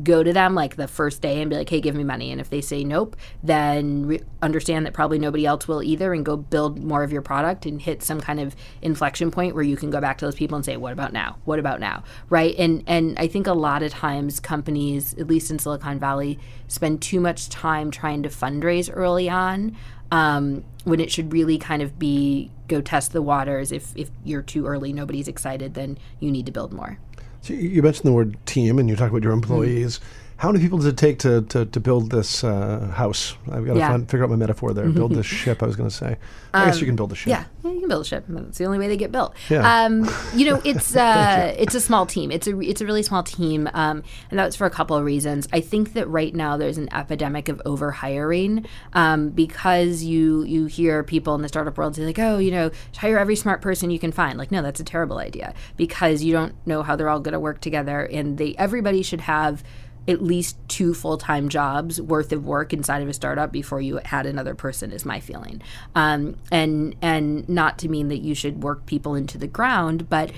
go to them like the first day and be like, hey, give me money. And if they say nope, then re- understand that probably nobody else will either and go build more of your product and hit some kind of inflection point where you can go back to those people and say, what about now? What about now? Right. And, and I think a lot of times companies, at least in Silicon Valley, spend too much time trying to fundraise early on um, when it should really kind of be go test the waters. If, if you're too early, nobody's excited, then you need to build more. So you mentioned the word team and you talk about your employees. Mm-hmm. How many people does it take to, to, to build this uh, house? I've got to yeah. figure out my metaphor there. build this ship, I was going to say. I um, guess you can build a ship. Yeah, yeah, you can build a ship. It's the only way they get built. Yeah. Um, you know, it's uh, it's a small team. It's a it's a really small team, um, and that's for a couple of reasons. I think that right now there's an epidemic of over hiring um, because you you hear people in the startup world say like, oh, you know, hire every smart person you can find. Like, no, that's a terrible idea because you don't know how they're all going to work together, and they everybody should have at least two full time jobs worth of work inside of a startup before you had another person is my feeling. Um, and and not to mean that you should work people into the ground, but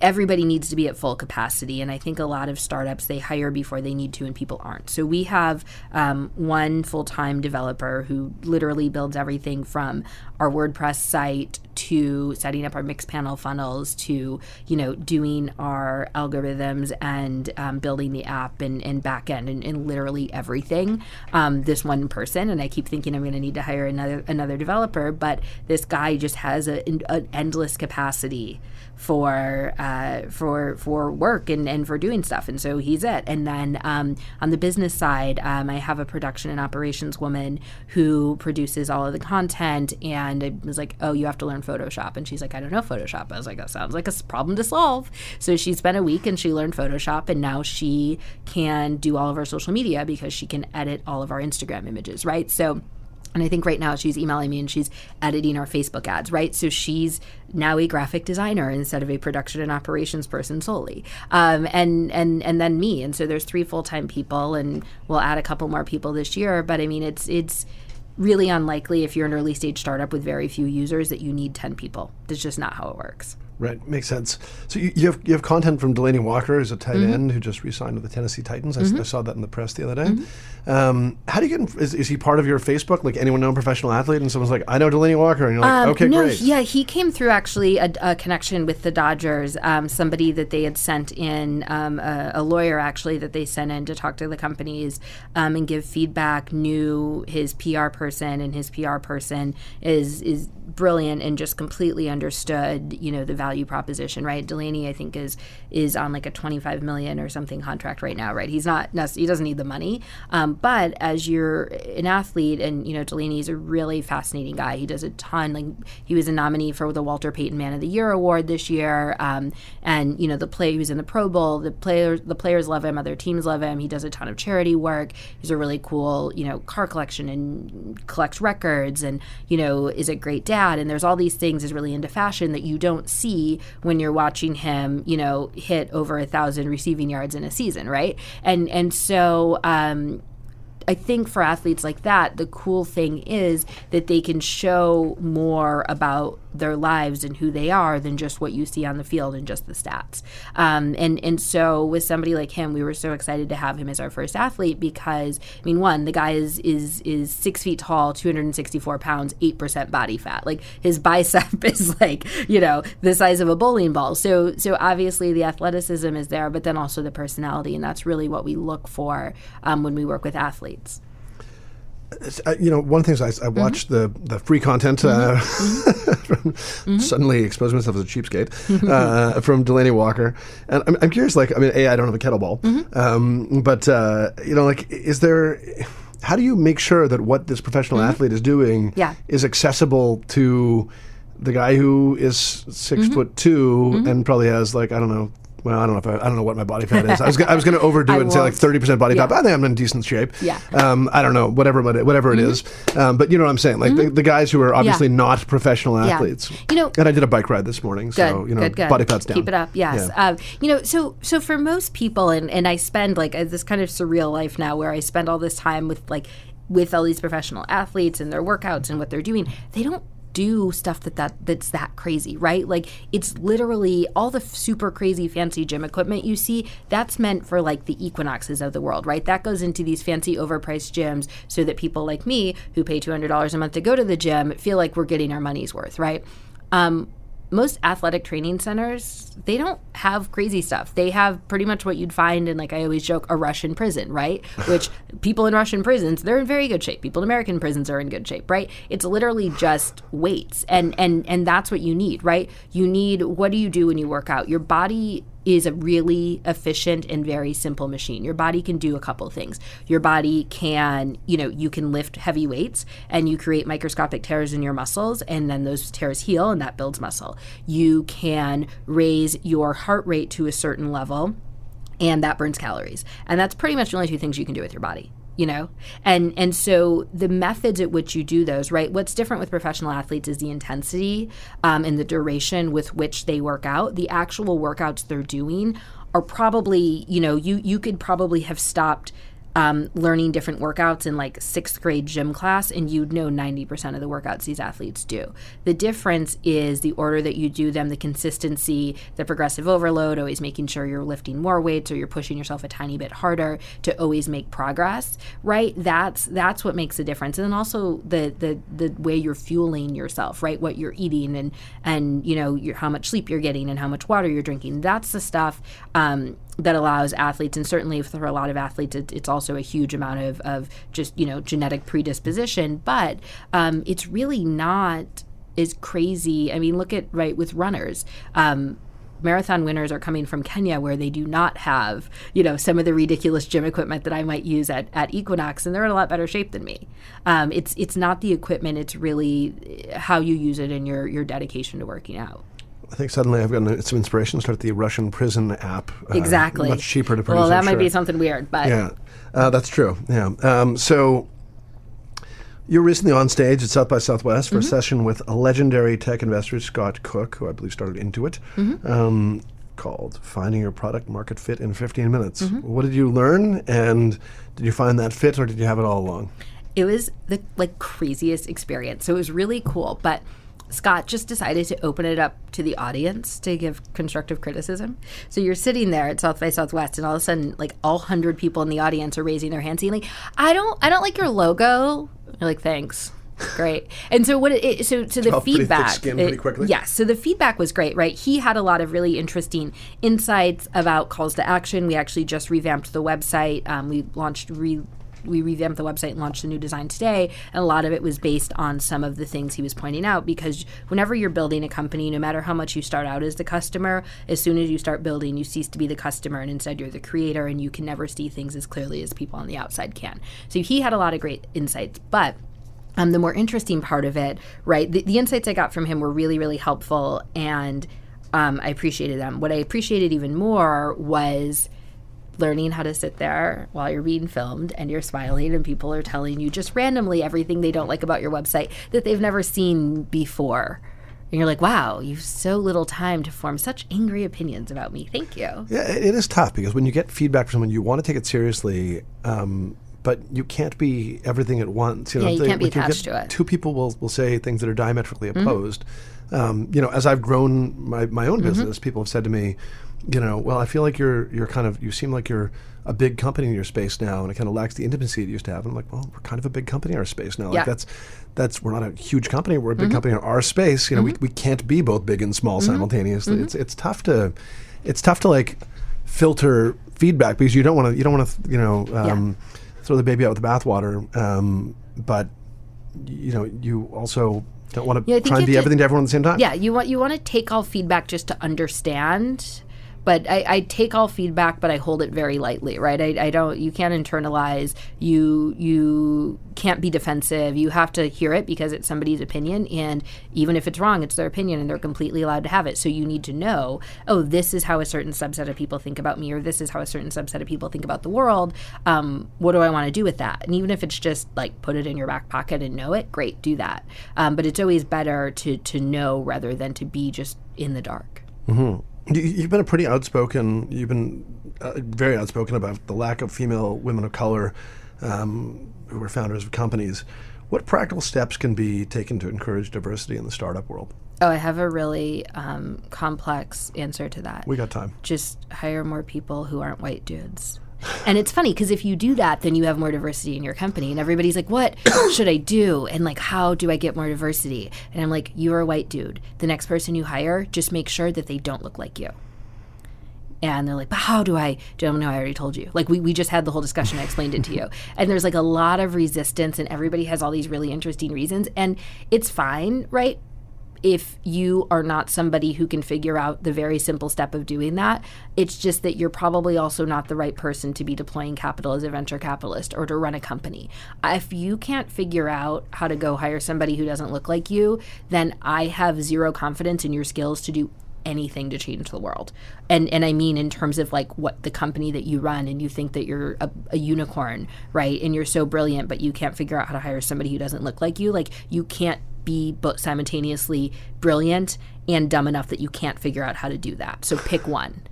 everybody needs to be at full capacity and i think a lot of startups they hire before they need to and people aren't. So we have um, one full-time developer who literally builds everything from our wordpress site to setting up our Mixpanel funnels to you know doing our algorithms and um, building the app and, and back end and, and literally everything um, this one person. And i keep thinking i'm going to need to hire another another developer but this guy just has a, an endless capacity for uh, for for work and, and for doing stuff. And so he's it. And then um, on the business side, um, I have a production and operations woman who produces all of the content. And I was like, oh, you have to learn Photoshop. And she's like, I don't know Photoshop. I was like, that sounds like a problem to solve. So she spent a week and she learned Photoshop, and now she can do all of our social media because she can edit all of our Instagram images, right? So and I think right now she's emailing me and she's editing our Facebook ads, right? So she's now a graphic designer instead of a production and operations person solely, um, and and and then me. And so there's three full time people, and we'll add a couple more people this year. But I mean, it's it's really unlikely if you're an early stage startup with very few users that you need 10 people. That's just not how it works. Right, makes sense. So you, you have you have content from Delanie Walker, who's a tight Mm-hmm. end who just re-signed with the Tennessee Titans. I, s- I saw that in the press the other day. Um, how do you get? In, is, is he part of your Facebook? Like anyone know a professional athlete? And someone's like, I know Delanie Walker, and you're like, Um, okay, no, great. yeah, he came through actually a, a connection with the Dodgers. Um, somebody that they had sent in, um, a, a lawyer actually that they sent in to talk to the companies um, and give feedback. Knew his PR person, and his PR person is is brilliant and just completely understood, you know, the value proposition. Right, Delanie, I think is is on like a twenty five million or something contract right now. Right, he's not he doesn't need the money, um, but as you're an athlete, and you know, Delanie's a really fascinating guy. He does a ton. Like he was a nominee for the Walter Payton Man of the Year award this year, um, and you know, the play he was in the Pro Bowl. The players the players love him. Other teams love him. He does a ton of charity work. He's a really cool, you know, car collection and collects records, and you know, is a great dad. And there's all these things. Is really into fashion that you don't see when you're watching him, you know, hit over a thousand receiving yards in a season, right? And and so. Um, I think for athletes like that, the cool thing is that they can show more about their lives and who they are than just what you see on the field and just the stats. Um, and and so with somebody like him, we were so excited to have him as our first athlete because I mean, one, the guy is is is six feet tall, 264 pounds, eight percent body fat. Like his bicep is like you know the size of a bowling ball. So so obviously the athleticism is there, but then also the personality, and that's really what we look for um, when we work with athletes. Uh, you know, one of the things I, I Mm-hmm. watched the the free content uh, from suddenly exposed myself as a cheapskate uh, from Delanie Walker, and I'm, I'm curious. Like, I mean, a I don't have a kettlebell, Mm-hmm. um, but uh, you know, like, is there? How do you make sure that what this professional athlete is doing Mm-hmm. Yeah. is accessible to the guy who is 6 Mm-hmm. foot 2 and probably has like I don't know. Well, I don't know if I, I don't know what my body fat is. I was, I was going to overdo it and say like thirty percent body Yeah. fat. But I think I'm in decent shape. Yeah. Um, I don't know, whatever, but whatever it is. Um, but you know what I'm saying? Like the, the guys who are obviously not professional athletes. Yeah. You know- and I did a bike ride this morning, Good, so you know, good, good. body fat's down. Keep it up, yes. Yeah. Um, you know, so so for most people, and and I spend like uh, this kind of surreal life now, where I spend all this time with like with all these professional athletes and their workouts and what they're doing. They don't do stuff that, that that's that crazy right? Like it's literally all the super crazy fancy gym equipment you see that's meant for like the equinoxes of the world right? That goes into these fancy overpriced gyms so that people like me who pay $200 a month to go to the gym feel like we're getting our money's worth right? Um, most athletic training centers they don't have crazy stuff. They have pretty much what you'd find in like i always joke a russian prison right? Which people in russian prisons they're in very good shape. People in american prisons are in good shape right? It's literally just weights. And and and that's what you need right? You need what do you do when you work out? Your body is a really efficient and very simple machine. Your body can do a couple things. Your body can, you know, you can lift heavy weights and you create microscopic tears in your muscles and then those tears heal and that builds muscle. You can raise your heart rate to a certain level and that burns calories. And that's pretty much the only two things you can do with your body you know? And and so the methods at which you do those right? What's different with professional athletes is the intensity um, and the duration with which they work out. The actual workouts they're doing are probably you know you you could probably have stopped um, learning different workouts in like sixth grade gym class, and you'd know 90% of the workouts these athletes do. The difference is the order that you do them, the consistency, the progressive overload, always making sure you're lifting more weights or you're pushing yourself a tiny bit harder to always make progress, right? That's that's what makes a difference. And then also the the the way you're fueling yourself, right? What you're eating and and you know your, how much sleep you're getting and how much water you're drinking. That's the stuff um, that allows athletes, and certainly for a lot of athletes, it, it's also a huge amount of, of just you know genetic predisposition. But um, it's really not as crazy. I mean, look at right with runners. Um, marathon winners are coming from Kenya where they do not have, you know, some of the ridiculous gym equipment that I might use at, at Equinox and they're in a lot better shape than me. Um, it's it's not the equipment, it's really how you use it and your your dedication to working out. I think suddenly I've gotten some inspiration to start the Russian prison app. uh, Exactly. Much cheaper to produce. Well, that I'm might be something weird, but Yeah, uh, that's true. Yeah. Um, so you're recently on stage at South by Southwest Mm-hmm. for a session with a legendary tech investor, Scott Cook, who I believe started Intuit, Mm-hmm. um, called Finding Your Product Market Fit in 15 Minutes. Mm-hmm. What did you learn? And did you find that fit or did you have it all along? it was the like craziest experience. So it was really cool. But Scott just decided to open it up to the audience to give constructive criticism. So you're sitting there at South by Southwest, and all of a sudden, like all hundred people in the audience are raising their hands, saying, like, "I don't, I don't like your logo." You're like, "Thanks." Great. And so what it, so so the pretty feedback skin pretty quickly. Yes. So the feedback was great, right? He had a lot of really interesting insights about calls to action. We actually just revamped the website. Um, we launched re we revamped the website and launched a new design today. And a lot of it was based on some of the things he was pointing out because whenever you're building a company, no matter how much you start out as the customer, as soon as you start building, you cease to be the customer and instead you're the creator and you can never see things as clearly as people on the outside can. So he had a lot of great insights. But um, the more interesting part of it, right? The, the insights I got from him were really, really helpful, and um, I appreciated them. What I appreciated even more was learning how to sit there while you're being filmed and you're smiling and people are telling you just randomly everything they don't like about your website that they've never seen before. And you're like, wow, you've so little time to form such angry opinions about me. Thank you. Yeah, it is tough because when you get feedback from someone, you want to take it seriously, um, but you can't be everything at once. You know, Yeah, you they- can't be you attached get- to it. Mm-hmm. Two people will, will say things that are diametrically opposed. Um, you know, as I've grown my, my own Mm-hmm. business, people have said to me, you know, well, I feel like you're you're kind of you seem like you're a big company in your space now, and it kind of lacks the intimacy it used to have. And I'm like, well, we're kind of a big company in our space now. Yeah. Like that's that's we're not a huge company. We're a Mm-hmm. big company in our space. You know, we, we can't be both big and small simultaneously. Mm-hmm. It's it's tough to it's tough to like filter feedback because you don't want to you don't want to you know um, throw the baby out with the bathwater. Um, but you know you also don't want to Yeah, try and be everything to everyone at the same time. Yeah, you want you want to take all feedback just to understand. But I, I take all feedback, but I hold it very lightly, right? I, I don't. You can't internalize. You you can't be defensive. You have to hear it because it's somebody's opinion, and even if it's wrong, it's their opinion, and they're completely allowed to have it. So you need to know, oh, this is how a certain subset of people think about me, or this is how a certain subset of people think about the world. Um, what do I want to do with that? And even if it's just like put it in your back pocket and know it, great, do that. Um, but it's always better to to know rather than to be just in the dark. You, you've been a pretty outspoken. You've been uh, very outspoken about the lack of female women of color um, who are founders of companies. What practical steps can be taken to encourage diversity in the startup world? Oh, I have a really um, complex answer to that. We got time. just hire more people who aren't white dudes. And it's funny because if you do that, then you have more diversity in your company. And everybody's like, what should I do? And like, how do I get more diversity? And I'm like, you're a white dude. The next person you hire, just make sure that they don't look like you. And they're like, but how do I? Don't know. I already told you. Like, we, we just had the whole discussion. I explained it to you. And there's like a lot of resistance, and everybody has all these really interesting reasons. And it's fine, right? If you are not somebody who can figure out the very simple step of doing that. It's just that you're probably also not the right person to be deploying capital as a venture capitalist or to run a company. If you can't figure out how to go hire somebody who doesn't look like you, then I have zero confidence in your skills to do anything to change the world. And and I mean in terms of like what the company that you run and you think that you're a, a unicorn, right? And you're so brilliant but you can't figure out how to hire somebody who doesn't look like you, like you can't be both simultaneously brilliant and dumb enough that you can't figure out how to do that. So pick one.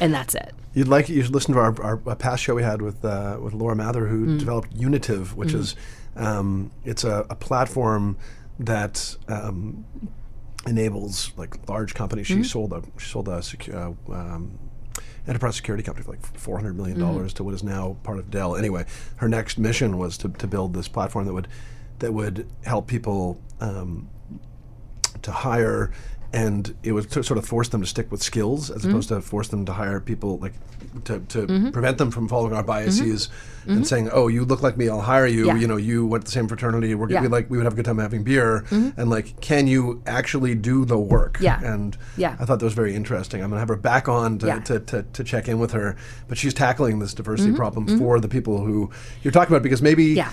And that's it. You'd like you should listen to our, our, our past show we had with uh, with Laura Mather, who Mm. developed Unitive, which is um, it's a, a platform that um, enables like large companies. She sold a she sold a secu- uh, um, enterprise security company for like four hundred million dollars to what is now part of Dell. Anyway, her next mission was to, to build this platform that would that would help people um, to hire and it would to sort of force them to stick with skills as mm-hmm. opposed to force them to hire people like to, to mm-hmm. prevent them from following our mm-hmm. biases and saying oh you look like me i'll hire you Yeah. you know you went to the same fraternity we're Yeah. gonna be like we would have a good time having beer and like can you actually do the work Yeah. and Yeah. i thought that was very interesting i'm gonna have her back on to, Yeah. to, to, to check in with her but she's tackling this diversity problem for the people who you're talking about because maybe Yeah.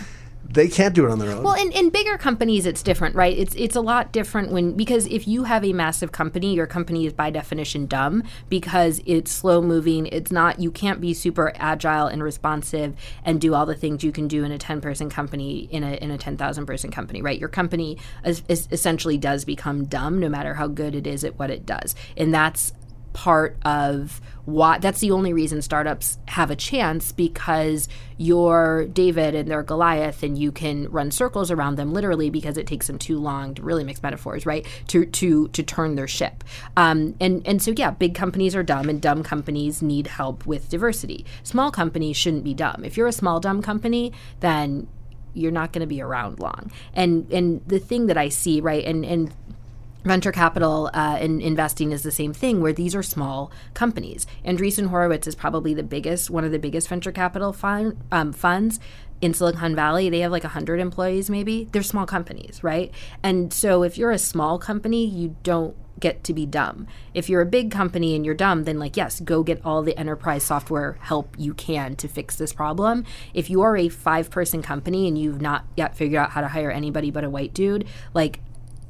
They can't do it on their own Well, in, in bigger companies, it's different, right? It's it's a lot different when because if you have a massive company, your company is by definition dumb because it's slow moving. It's not you can't be super agile and responsive and do all the things you can do in a ten person company in a in a ten thousand person company, right? Your company is, is essentially does become dumb no matter how good it is at what it does, and that's part of why that's the only reason startups have a chance because you're David and they're Goliath and you can run circles around them literally because it takes them too long to really mix metaphors, right? To to to turn their ship. Um, and and so yeah, big companies are dumb and dumb companies need help with diversity. Small companies shouldn't be dumb. If you're a small dumb company, then you're not going to be around long. And and the thing that I see, right, and and venture capital uh, investing is the same thing where these are small companies. Andreessen horowitz is probably the biggest one of the biggest venture capital fund, um, funds in silicon valley. They have like 100 employees maybe. They're small companies right? And so if you're a small company you don't get to be dumb. If you're a big company and you're dumb then like yes go get all the enterprise software help you can to fix this problem. If you are a five person company and you've not yet figured out how to hire anybody but a white dude like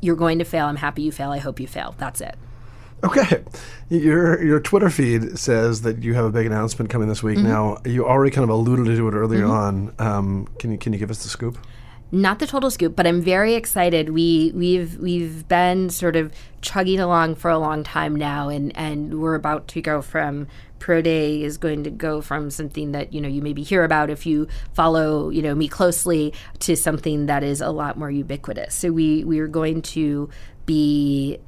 you're going to fail. I'm happy you fail. I hope you fail. That's it. Okay, your your Twitter feed says that you have a big announcement coming this week. Mm-hmm. Now, you already kind of alluded to it earlier mm-hmm. on. Um, can you can you give us the scoop? Not the total scoop, but I'm very excited. We we've we've been sort of chugging along for a long time now, and and we're about to go from Pro Day is going to go from something that you know you maybe hear about if you follow you know me closely to something that is a lot more ubiquitous. So we we are going to be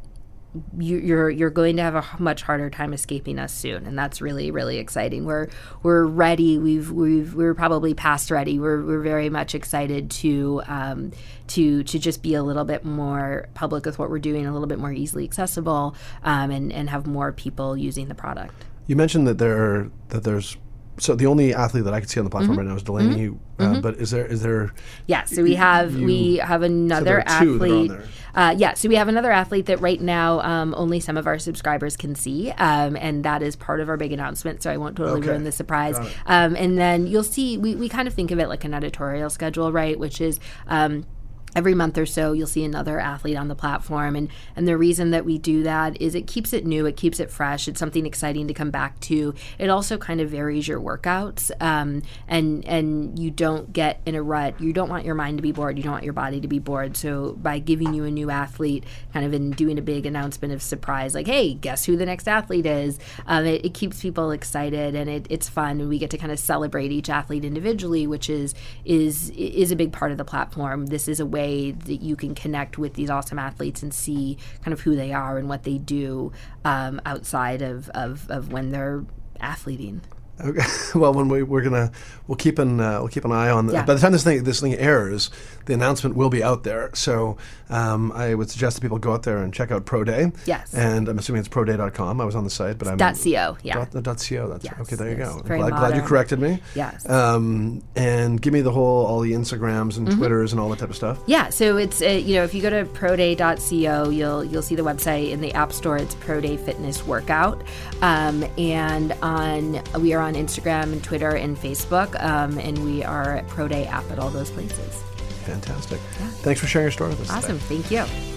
you're you're going to have a much harder time escaping us soon, and that's really really exciting. We're we're ready. We've we've we're probably past ready. We're we're very much excited to um, to to just be a little bit more public with what we're doing, a little bit more easily accessible, um, and and have more people using the product. You mentioned that there that there's so the only athlete that I could see on the platform mm-hmm. right now is Delanie. Mm-hmm. Uh, mm-hmm. But is there is there? Yeah, so we have you, we have another so athlete. Uh, yeah, so we have another athlete that right now um, only some of our subscribers can see, um, and that is part of our big announcement. So I won't totally okay. ruin the surprise. Um, and then you'll see we we kind of think of it like an editorial schedule, right? Which is um, every month or so you'll see another athlete on the platform. And and the reason that we do that is it keeps it new it keeps it fresh it's something exciting to come back to. It also kind of varies your workouts um, and and you don't get in a rut. You don't want your mind to be bored you don't want your body to be bored. So by giving you a new athlete kind of in doing a big announcement of surprise like hey guess who the next athlete is? Um, it, it, keeps people excited and it, it's fun. And we get to kind of celebrate each athlete individually which is is is a big part of the platform. This is a way way that you can connect with these awesome athletes and see kind of who they are and what they do um, outside of, of, of when they're athleting. Okay. Well, when we we're gonna we'll keep an uh, we'll keep an eye on. The, yeah. By the time this thing this thing airs, the announcement will be out there. So um, I would suggest that people go out there and check out Pro Day. Yes. And I'm assuming it's proday.com. I was on the site, but I'm dot .co. Yeah. Dot, dot .co. That's yes, okay. There you go. Very glad, glad, you corrected me. Yes. Um, and give me the whole all the Instagrams and mm-hmm. Twitters and all that type of stuff. Yeah. So it's uh, you know if you go to proday.co, you'll you'll see the website in the App Store. It's Pro Day Fitness Workout, um, and on we are on Instagram and Twitter and Facebook, um, and we are at Pro Day app at all those places. Fantastic. Yeah. Thanks for sharing your story with us. Awesome. Today. Thank you.